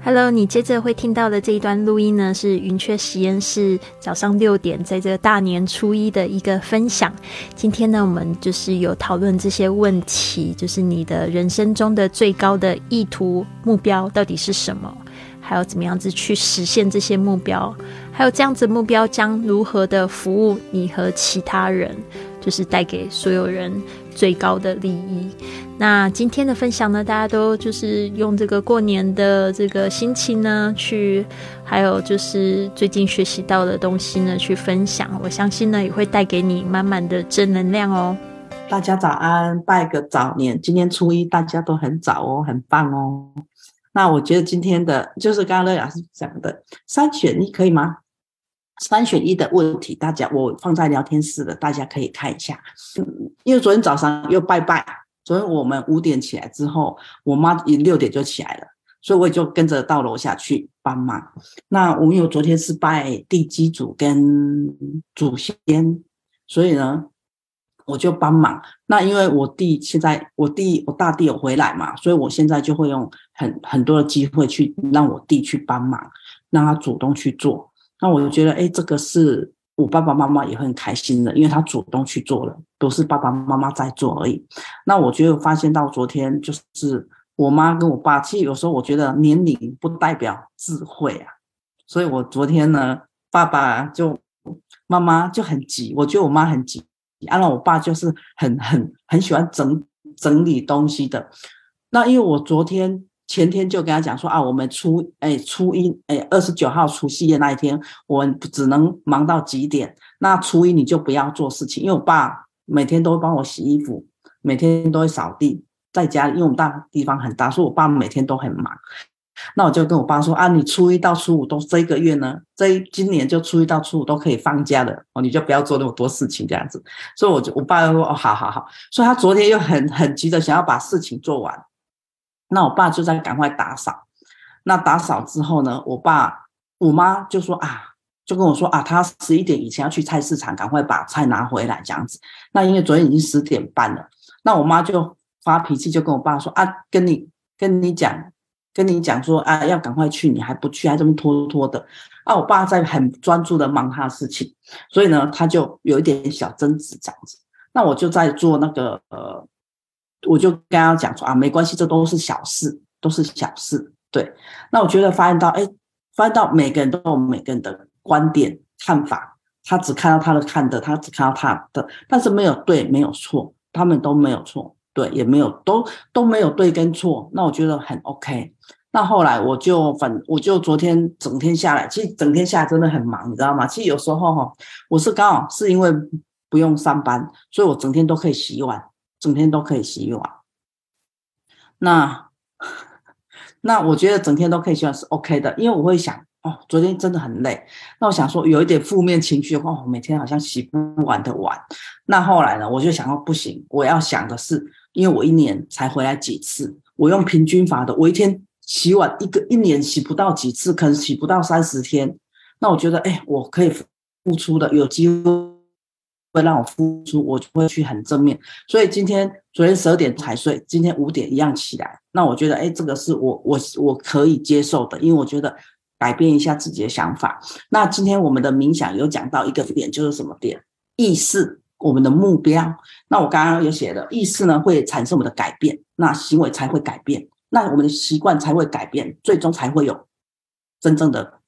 Hello，你接着会听到的这一段录音呢，是云雀实验室早上六点在这个大年初一的一个分享。今天呢，我们就是有讨论这些问题，就是你的人生中的最高的意图目标到底是什么，还有怎么样子去实现这些目标，还有这样子目标将如何的服务你和其他人，就是带给所有人最高的利益。那今天的分享呢，大家都就是用这个过年的这个心情呢，去还有就是最近学习到的东西呢，去分享。我相信呢，也会带给你满满的正能量哦。大家早安，拜个早年。今天初一，大家都很早哦，很棒哦。那我觉得今天的就是刚刚乐雅老师讲的三选一，可以吗？三选一的问题，大家我放在聊天室的，大家可以看一下。因为昨天早上又拜拜。所以我们五点起来之后，我妈也六点就起来了，所以我也就跟着到楼下去帮忙。那我们有昨天是拜地基主跟祖先，所以呢，我就帮忙。那因为我弟现在我弟我大弟有回来嘛，所以我现在就会用很很多的机会去让我弟去帮忙，让他主动去做。那我就觉得，哎，这个是。我爸爸妈妈也很开心的，因为他主动去做了，都是爸爸妈妈在做而已。那我觉得发现到昨天，就是我妈跟我爸，其实有时候我觉得年龄不代表智慧啊。所以我昨天呢，爸爸就妈妈就很急，我觉得我妈很急，然后我爸就是很很很喜欢整整理东西的。那因为我昨天。前天就跟他讲说啊，我们初哎初一哎二十九号除夕夜那一天，我们只能忙到几点？那初一你就不要做事情，因为我爸每天都会帮我洗衣服，每天都会扫地，在家里，因为我们大地方很大，所以我爸每天都很忙。那我就跟我爸说啊，你初一到初五都这个月呢，这今年就初一到初五都可以放假的哦，你就不要做那么多事情这样子。所以我就我爸就说哦，好好好，所以他昨天又很很急的想要把事情做完。那我爸就在赶快打扫，那打扫之后呢，我爸我妈就说啊，就跟我说啊，他十一点以前要去菜市场，赶快把菜拿回来这样子。那因为昨天已经十点半了，那我妈就发脾气，就跟我爸说啊，跟你跟你讲，跟你讲说啊，要赶快去，你还不去，还这么拖拖的。啊，我爸在很专注的忙他的事情，所以呢，他就有一点小争执这样子。那我就在做那个呃。我就跟他讲说啊，没关系，这都是小事，都是小事。对，那我觉得发现到，哎，发现到每个人都有每个人的观点看法，他只看到他的看的，他只看到他的，但是没有对，没有错，他们都没有错，对，也没有都都没有对跟错。那我觉得很 OK。那后来我就反，我就昨天整天下来，其实整天下来真的很忙，你知道吗？其实有时候哈，我是刚好是因为不用上班，所以我整天都可以洗碗。整天都可以洗碗，那那我觉得整天都可以洗碗是 OK 的，因为我会想哦，昨天真的很累，那我想说有一点负面情绪的话，我每天好像洗不完的碗。那后来呢，我就想到不行，我要想的是，因为我一年才回来几次，我用平均法的，我一天洗碗一个一年洗不到几次，可能洗不到三十天。那我觉得，哎，我可以付出的，有机会。会让我付出，我就会去很正面。所以今天昨天十二点才睡，今天五点一样起来。那我觉得，哎，这个是我我我可以接受的，因为我觉得改变一下自己的想法。那今天我们的冥想有讲到一个点，就是什么点？意识，我们的目标。那我刚刚有写的，意识呢会产生我们的改变，那行为才会改变，那我们的习惯才会改变，最终才会有真正的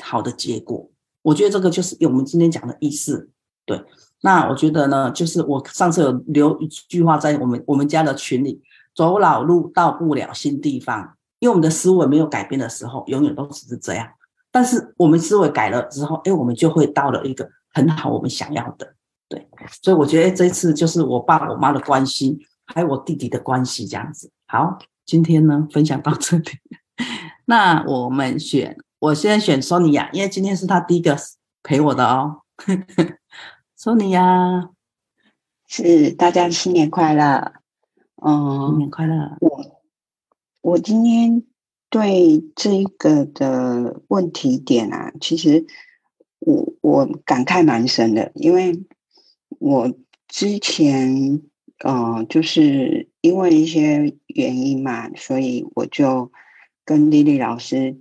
好的结果。我觉得这个就是我们今天讲的意识，对。那我觉得呢，就是我上次有留一句话在我们我们家的群里：走老路到不了新地方。因为我们的思维没有改变的时候，永远都只是这样。但是我们思维改了之后，哎，我们就会到了一个很好我们想要的。对，所以我觉得这次就是我爸我妈的关系，还有我弟弟的关系这样子。好，今天呢分享到这里。那我们选，我先选 Sonia，因为今天是他第一个陪我的哦。祝你呀，是大家新年快乐，嗯，新年快乐。我我今天对这个的问题点啊，其实我我感慨蛮深的，因为我之前呃，就是因为一些原因嘛，所以我就跟丽丽老师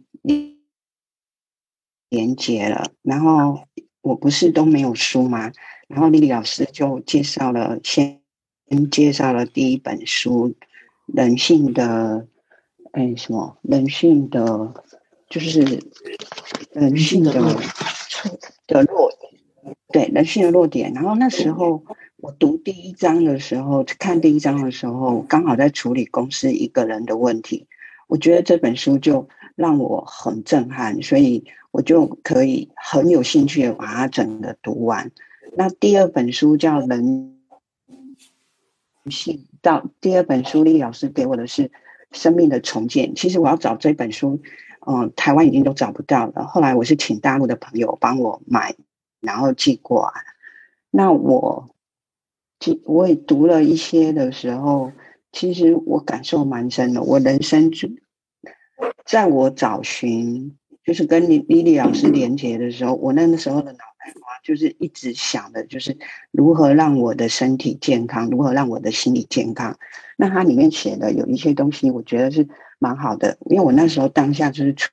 连接了，然后我不是都没有书吗？然后丽丽老师就介绍了，先介绍了第一本书《人性的》，哎，什么？人性的，就是人性的的弱点，对，人性的弱点。然后那时候我读第一章的时候，看第一章的时候，刚好在处理公司一个人的问题。我觉得这本书就让我很震撼，所以我就可以很有兴趣把它整个读完。那第二本书叫《人性》，到第二本书李老师给我的是《生命的重建》。其实我要找这本书，嗯，台湾已经都找不到了。后来我是请大陆的朋友帮我买，然后寄过来。那我，我也读了一些的时候。其实我感受蛮深的。我人生就在我找寻，就是跟李丽丽老师连接的时候，我那个时候的脑袋瓜就是一直想的，就是如何让我的身体健康，如何让我的心理健康。那它里面写的有一些东西，我觉得是蛮好的，因为我那时候当下就是处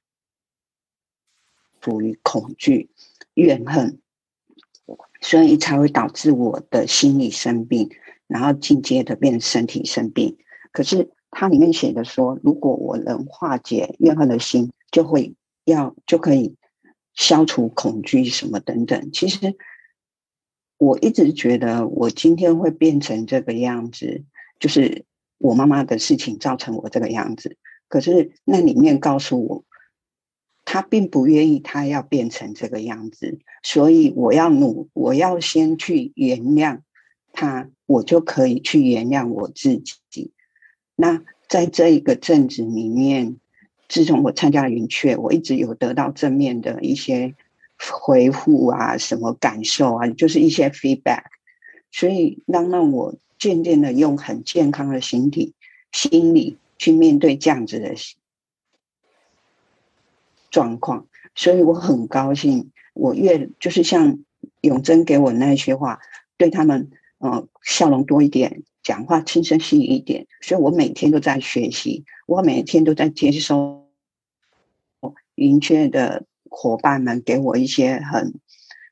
处于恐惧、怨恨，所以才会导致我的心理生病。然后进阶的变成身体生病，可是它里面写的说，如果我能化解怨恨的心，就会要就可以消除恐惧什么等等。其实我一直觉得我今天会变成这个样子，就是我妈妈的事情造成我这个样子。可是那里面告诉我，他并不愿意他要变成这个样子，所以我要努，我要先去原谅。他，我就可以去原谅我自己。那在这一个阵子里面，自从我参加了云雀，我一直有得到正面的一些回复啊，什么感受啊，就是一些 feedback。所以让让我渐渐的用很健康的心体、心理去面对这样子的状况。所以我很高兴，我越就是像永贞给我那些话，对他们。嗯，笑容多一点，讲话轻声细语一点，所以我每天都在学习，我每天都在接收云雀的伙伴们给我一些很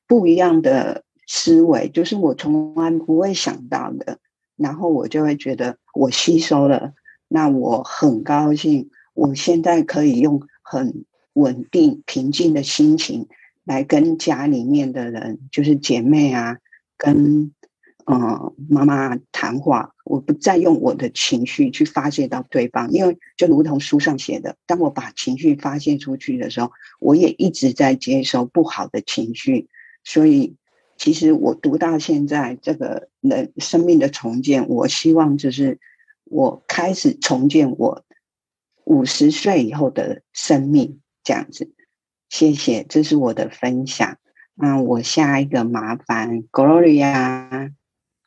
不一样的思维，就是我从来不会想到的，然后我就会觉得我吸收了，那我很高兴，我现在可以用很稳定、平静的心情来跟家里面的人，就是姐妹啊，跟。嗯，妈妈谈话，我不再用我的情绪去发泄到对方，因为就如同书上写的，当我把情绪发泄出去的时候，我也一直在接收不好的情绪。所以，其实我读到现在这个人生命的重建，我希望就是我开始重建我五十岁以后的生命这样子。谢谢，这是我的分享。那我下一个麻烦 Gloria。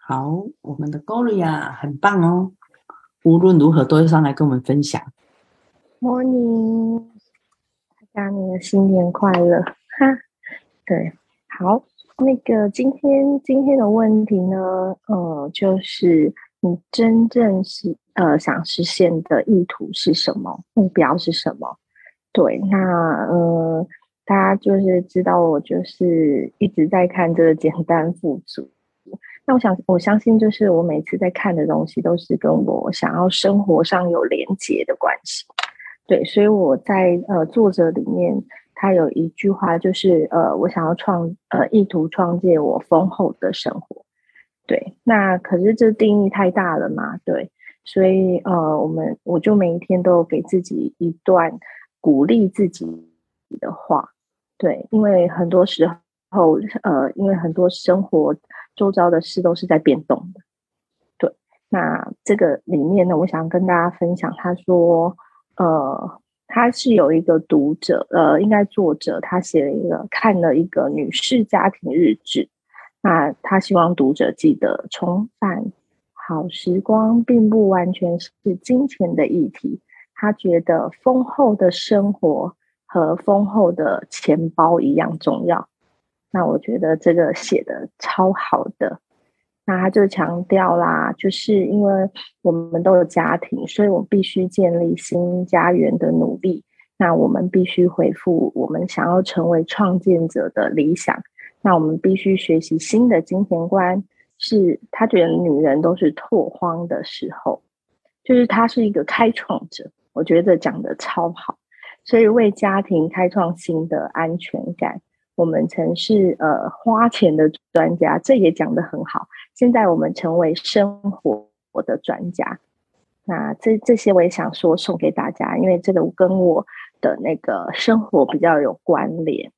好，我们的 Gloria 很棒哦，无论如何都会上来跟我们分享。Morning，大家你的新年快乐哈！对，好，那个今天今天的问题呢，呃，就是你真正是呃想实现的意图是什么？目标是什么？对，那呃，大家就是知道我就是一直在看这个简单富足。那我想，我相信，就是我每次在看的东西，都是跟我想要生活上有连接的关系。对，所以我在呃作者里面，他有一句话，就是呃，我想要创呃意图创建我丰厚的生活。对，那可是这定义太大了嘛？对，所以呃，我们我就每一天都给自己一段鼓励自己的话。对，因为很多时候呃，因为很多生活。周遭的事都是在变动的，对。那这个里面呢，我想跟大家分享，他说，呃，他是有一个读者，呃，应该作者，他写了一个看了一个女士家庭日志，那他希望读者记得，重返好时光，并不完全是金钱的议题。他觉得丰厚的生活和丰厚的钱包一样重要。那我觉得这个写的超好的，那他就强调啦，就是因为我们都有家庭，所以我必须建立新家园的努力。那我们必须回复我们想要成为创建者的理想。那我们必须学习新的金钱观。是他觉得女人都是拓荒的时候，就是他是一个开创者。我觉得讲的超好，所以为家庭开创新的安全感。我们曾是呃花钱的专家，这也讲的很好。现在我们成为生活的专家，那这这些我也想说送给大家，因为这个跟我的那个生活比较有关联，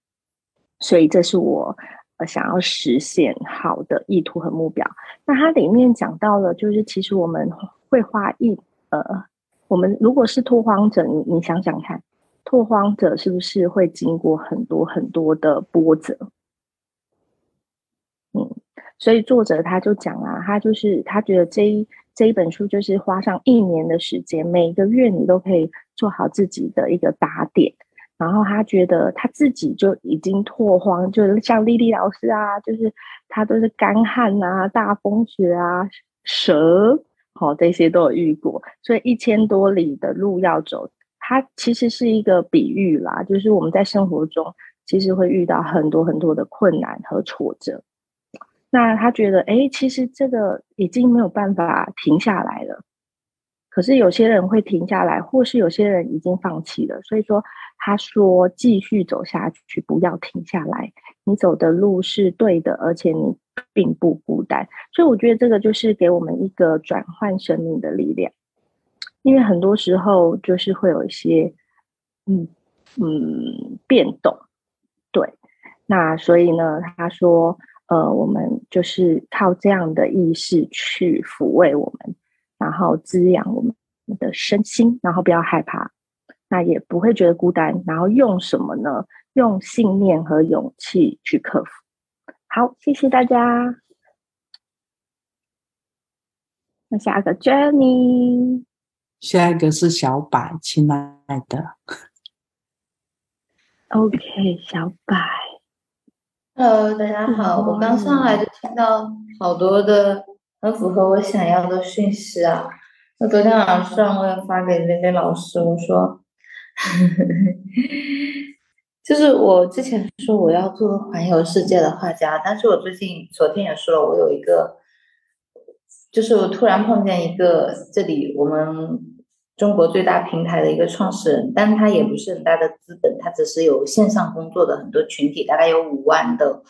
所以这是我呃想要实现好的意图和目标。那它里面讲到了，就是其实我们会花一呃，我们如果是拓荒者，你你想想看。拓荒者是不是会经过很多很多的波折？嗯，所以作者他就讲啊，他就是他觉得这一这一本书就是花上一年的时间，每个月你都可以做好自己的一个打点。然后他觉得他自己就已经拓荒，就是像丽丽老师啊，就是他都是干旱啊、大风雪啊、蛇，好这些都有遇过，所以一千多里的路要走。它其实是一个比喻啦，就是我们在生活中其实会遇到很多很多的困难和挫折。那他觉得，哎，其实这个已经没有办法停下来了。可是有些人会停下来，或是有些人已经放弃了。所以说，他说继续走下去，不要停下来。你走的路是对的，而且你并不孤单。所以我觉得这个就是给我们一个转换生命的力量。因为很多时候就是会有一些，嗯嗯变动，对，那所以呢，他说，呃，我们就是靠这样的意识去抚慰我们，然后滋养我们的身心，然后不要害怕，那也不会觉得孤单，然后用什么呢？用信念和勇气去克服。好，谢谢大家。那下一个 Jenny。下一个是小白，亲爱的。OK，小白。Hello，大家好。我刚上来就听到好多的很符合我想要的讯息啊。那昨天晚上我也发给那个老师，我说，就是我之前说我要做环游世界的画家，但是我最近昨天也说了，我有一个。就是我突然碰见一个这里我们中国最大平台的一个创始人，但他也不是很大的资本，他只是有线上工作的很多群体，大概有五万的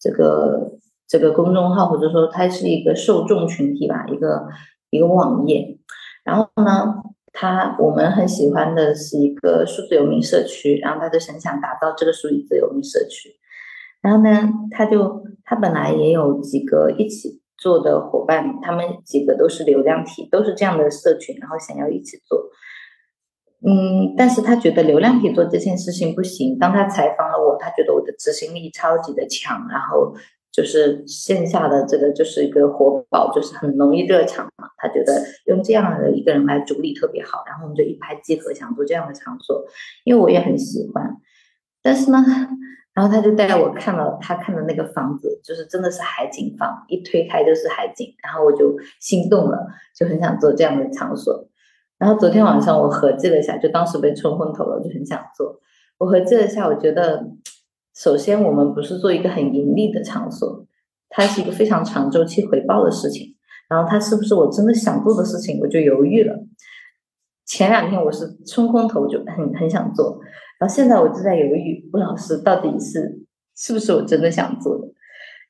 这个这个公众号，或者说它是一个受众群体吧，一个一个网页。然后呢，他我们很喜欢的是一个数字游民社区，然后他就很想打造这个数字游民社区。然后呢，他就他本来也有几个一起。做的伙伴，他们几个都是流量体，都是这样的社群，然后想要一起做，嗯，但是他觉得流量体做这件事情不行。当他采访了我，他觉得我的执行力超级的强，然后就是线下的这个就是一个活宝，就是很容易热场嘛。他觉得用这样的一个人来主理特别好，然后我们就一拍即合，想做这样的场所，因为我也很喜欢，但是呢。然后他就带我看了他看的那个房子，就是真的是海景房，一推开就是海景，然后我就心动了，就很想做这样的场所。然后昨天晚上我合计了一下，就当时被冲昏头了，就很想做。我合计了一下，我觉得首先我们不是做一个很盈利的场所，它是一个非常长周期回报的事情。然后它是不是我真的想做的事情，我就犹豫了。前两天我是冲昏头，就很很想做。然后现在我就在犹豫，吴老师到底是是不是我真的想做的？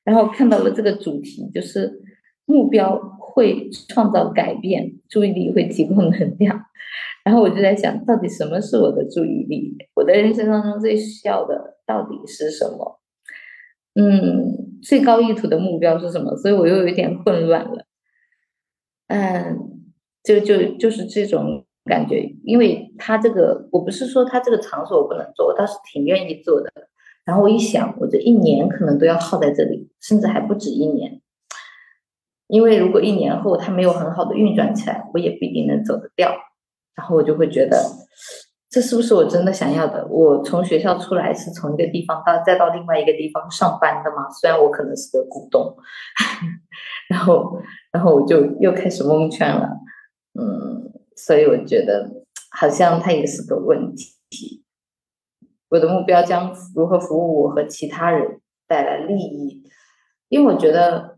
然后看到了这个主题，就是目标会创造改变，注意力会提供能量。然后我就在想，到底什么是我的注意力？我的人生当中最需要的到底是什么？嗯，最高意图的目标是什么？所以我又有点混乱了。嗯，就就就是这种。感觉，因为他这个，我不是说他这个场所我不能做，我倒是挺愿意做的。然后我一想，我这一年可能都要耗在这里，甚至还不止一年。因为如果一年后他没有很好的运转起来，我也不一定能走得掉。然后我就会觉得，这是不是我真的想要的？我从学校出来是从一个地方到再到另外一个地方上班的嘛？虽然我可能是个股东，然后然后我就又开始蒙圈了，嗯，所以我觉得好像它也是个问题。我的目标将如何服务我和其他人带来利益？因为我觉得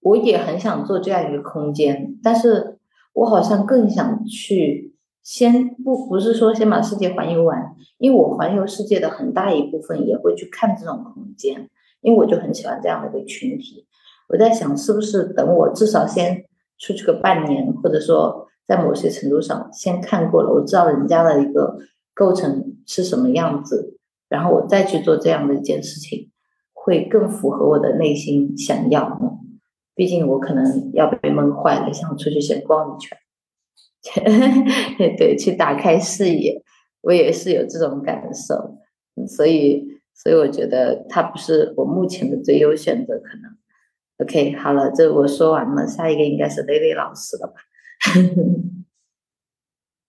我也很想做这样一个空间，但是我好像更想去。先不不是说先把世界环游完，因为我环游世界的很大一部分也会去看这种空间，因为我就很喜欢这样的一个群体。我在想，是不是等我至少先出去个半年，或者说在某些程度上先看过了，我知道人家的一个构成是什么样子，然后我再去做这样的一件事情，会更符合我的内心想要。毕竟我可能要被闷坏了，想出去先逛一圈。对，去打开视野，我也是有这种感受，所以，所以我觉得它不是我目前的最优选择，可能。OK，好了，这我说完了，下一个应该是 Lily 老师了吧？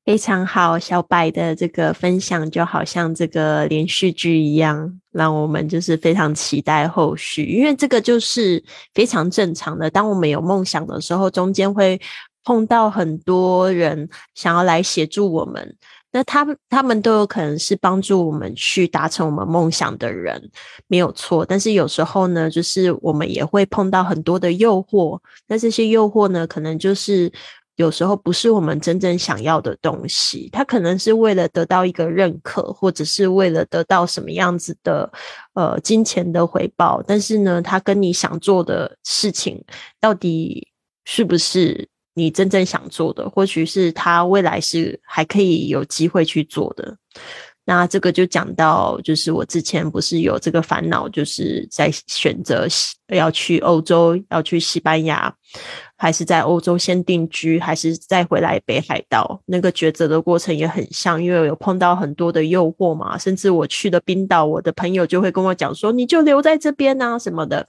非常好，小白的这个分享就好像这个连续剧一样，让我们就是非常期待后续，因为这个就是非常正常的。当我们有梦想的时候，中间会。碰到很多人想要来协助我们，那他们他们都有可能是帮助我们去达成我们梦想的人，没有错。但是有时候呢，就是我们也会碰到很多的诱惑，那这些诱惑呢，可能就是有时候不是我们真正想要的东西。他可能是为了得到一个认可，或者是为了得到什么样子的呃金钱的回报，但是呢，他跟你想做的事情到底是不是？你真正想做的，或许是他未来是还可以有机会去做的。那这个就讲到，就是我之前不是有这个烦恼，就是在选择要去欧洲，要去西班牙。还是在欧洲先定居，还是再回来北海道？那个抉择的过程也很像，因为有碰到很多的诱惑嘛。甚至我去的冰岛，我的朋友就会跟我讲说：“你就留在这边啊，什么的。”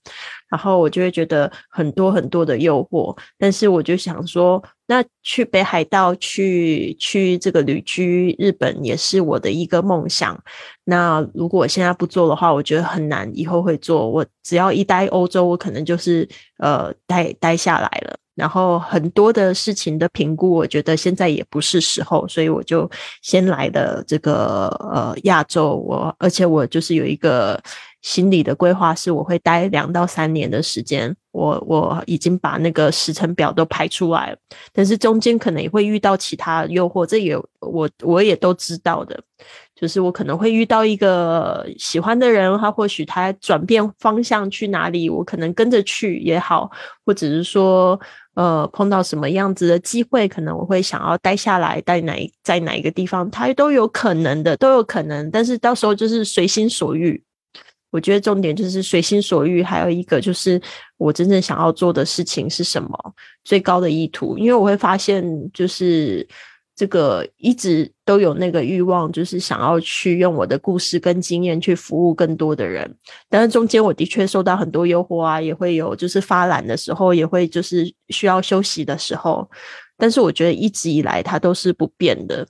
然后我就会觉得很多很多的诱惑。但是我就想说，那去北海道，去去这个旅居日本，也是我的一个梦想。那如果我现在不做的话，我觉得很难，以后会做。我只要一待欧洲，我可能就是呃待待下来了。然后很多的事情的评估，我觉得现在也不是时候，所以我就先来的这个呃亚洲。我而且我就是有一个心理的规划，是我会待两到三年的时间。我我已经把那个时程表都排出来了，但是中间可能也会遇到其他诱惑，这也我我也都知道的。就是我可能会遇到一个喜欢的人，他或许他转变方向去哪里，我可能跟着去也好，或者是说。呃，碰到什么样子的机会，可能我会想要待下来，待哪在哪一个地方，它都有可能的，都有可能。但是到时候就是随心所欲。我觉得重点就是随心所欲，还有一个就是我真正想要做的事情是什么，最高的意图。因为我会发现，就是。这个一直都有那个欲望，就是想要去用我的故事跟经验去服务更多的人，但是中间我的确受到很多诱惑啊，也会有就是发懒的时候，也会就是需要休息的时候，但是我觉得一直以来它都是不变的。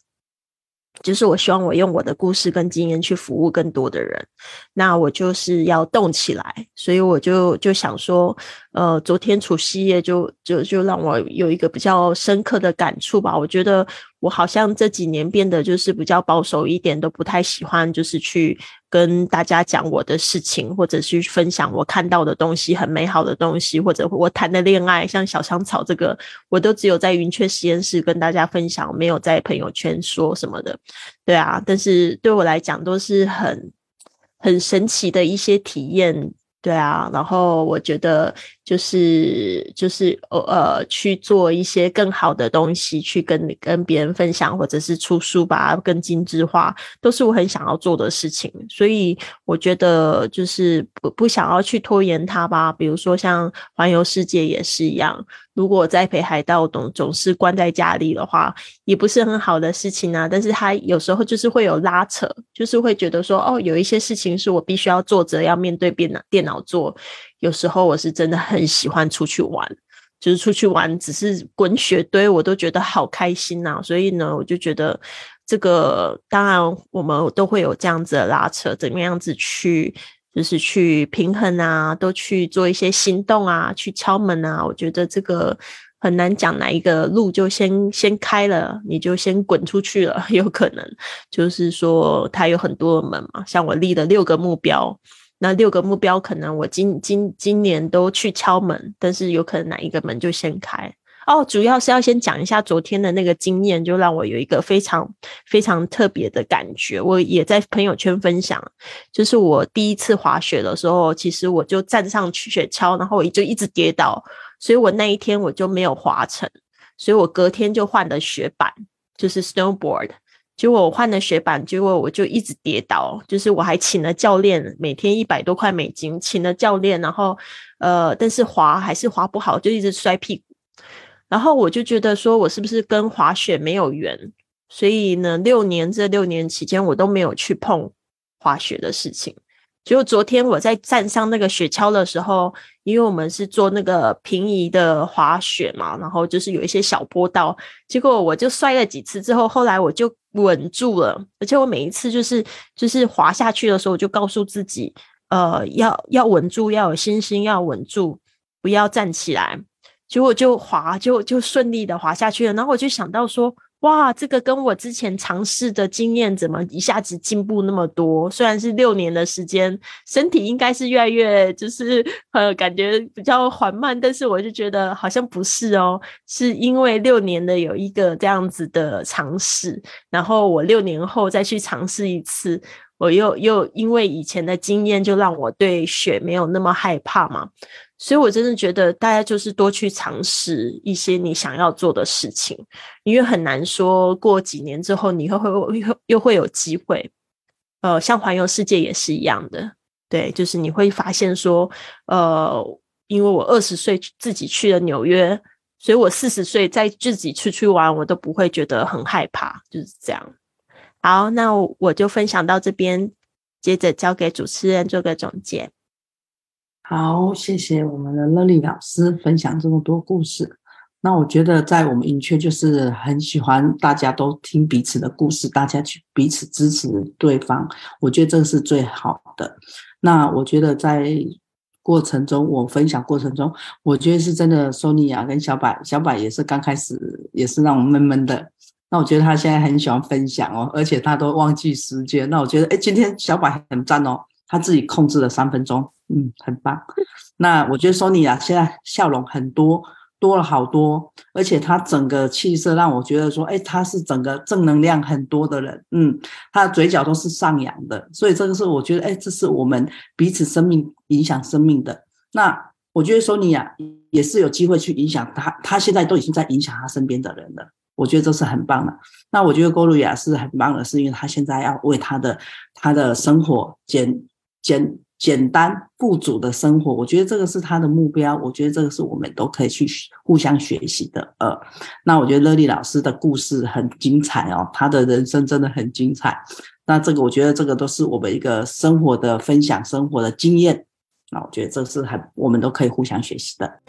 就是我希望我用我的故事跟经验去服务更多的人，那我就是要动起来，所以我就就想说，呃，昨天除夕夜就就就让我有一个比较深刻的感触吧，我觉得。我好像这几年变得就是比较保守一点，都不太喜欢就是去跟大家讲我的事情，或者去分享我看到的东西，很美好的东西，或者我谈的恋爱，像小香草这个，我都只有在云雀实验室跟大家分享，没有在朋友圈说什么的。对啊，但是对我来讲都是很很神奇的一些体验。对啊，然后我觉得。就是就是呃呃去做一些更好的东西，去跟跟别人分享，或者是出书吧更精致化，都是我很想要做的事情。所以我觉得就是不不想要去拖延它吧。比如说像环游世界也是一样，如果在北海道总总是关在家里的话，也不是很好的事情啊。但是它有时候就是会有拉扯，就是会觉得说哦，有一些事情是我必须要做着要面对电脑电做。有时候我是真的很喜欢出去玩，就是出去玩，只是滚雪堆我都觉得好开心呐。所以呢，我就觉得这个当然我们都会有这样子的拉扯，怎么样子去就是去平衡啊，都去做一些行动啊，去敲门啊。我觉得这个很难讲哪一个路就先先开了，你就先滚出去了，有可能就是说它有很多门嘛。像我立了六个目标，那六个目标可能我今今今年都去敲门，但是有可能哪一个门就先开。哦，主要是要先讲一下昨天的那个经验，就让我有一个非常非常特别的感觉。我也在朋友圈分享，就是我第一次滑雪的时候，其实我就站上去雪橇，然后我就一直跌倒，所以我那一天我就没有滑成，所以我隔天就换了雪板，就是 snowboard。结果我换了雪板，结果我就一直跌倒，就是我还请了教练，每天一百多块美金，请了教练，然后呃，但是滑还是滑不好，就一直摔屁股。然后我就觉得说，我是不是跟滑雪没有缘？所以呢，六年这六年期间，我都没有去碰滑雪的事情。结果昨天我在站上那个雪橇的时候，因为我们是做那个平移的滑雪嘛，然后就是有一些小坡道，结果我就摔了几次之后，后来我就稳住了。而且我每一次就是就是滑下去的时候，我就告诉自己，呃，要要稳住，要有信心，要稳住，不要站起来。结果就滑，就就顺利的滑下去了。然后我就想到说，哇，这个跟我之前尝试的经验怎么一下子进步那么多？虽然是六年的时间，身体应该是越来越就是呃感觉比较缓慢，但是我就觉得好像不是哦，是因为六年的有一个这样子的尝试，然后我六年后再去尝试一次，我又又因为以前的经验，就让我对雪没有那么害怕嘛。所以，我真的觉得大家就是多去尝试一些你想要做的事情，因为很难说过几年之后你会会又又会有机会。呃，像环游世界也是一样的，对，就是你会发现说，呃，因为我二十岁自己去了纽约，所以我四十岁再自己出去玩，我都不会觉得很害怕，就是这样。好，那我就分享到这边，接着交给主持人做个总结。好，谢谢我们的乐丽老师分享这么多故事。那我觉得，在我们银雀就是很喜欢大家都听彼此的故事，大家去彼此支持对方，我觉得这是最好的。那我觉得在过程中，我分享过程中，我觉得是真的。索尼娅跟小柏，小柏也是刚开始也是让我闷闷的。那我觉得他现在很喜欢分享哦，而且他都忘记时间。那我觉得，哎，今天小柏很赞哦。他自己控制了三分钟，嗯，很棒。那我觉得 Sony 啊，现在笑容很多，多了好多，而且他整个气色让我觉得说，哎，他是整个正能量很多的人，嗯，他的嘴角都是上扬的，所以这个是我觉得，哎，这是我们彼此生命影响生命的。那我觉得 Sony 啊，也是有机会去影响他，他现在都已经在影响他身边的人了。我觉得这是很棒的。那我觉得郭露雅是很棒的，是因为他现在要为他的他的生活减。简简单富足的生活，我觉得这个是他的目标。我觉得这个是我们都可以去互相学习的。呃，那我觉得乐丽老师的故事很精彩哦，他的人生真的很精彩。那这个我觉得这个都是我们一个生活的分享，生活的经验。那我觉得这是很我们都可以互相学习的。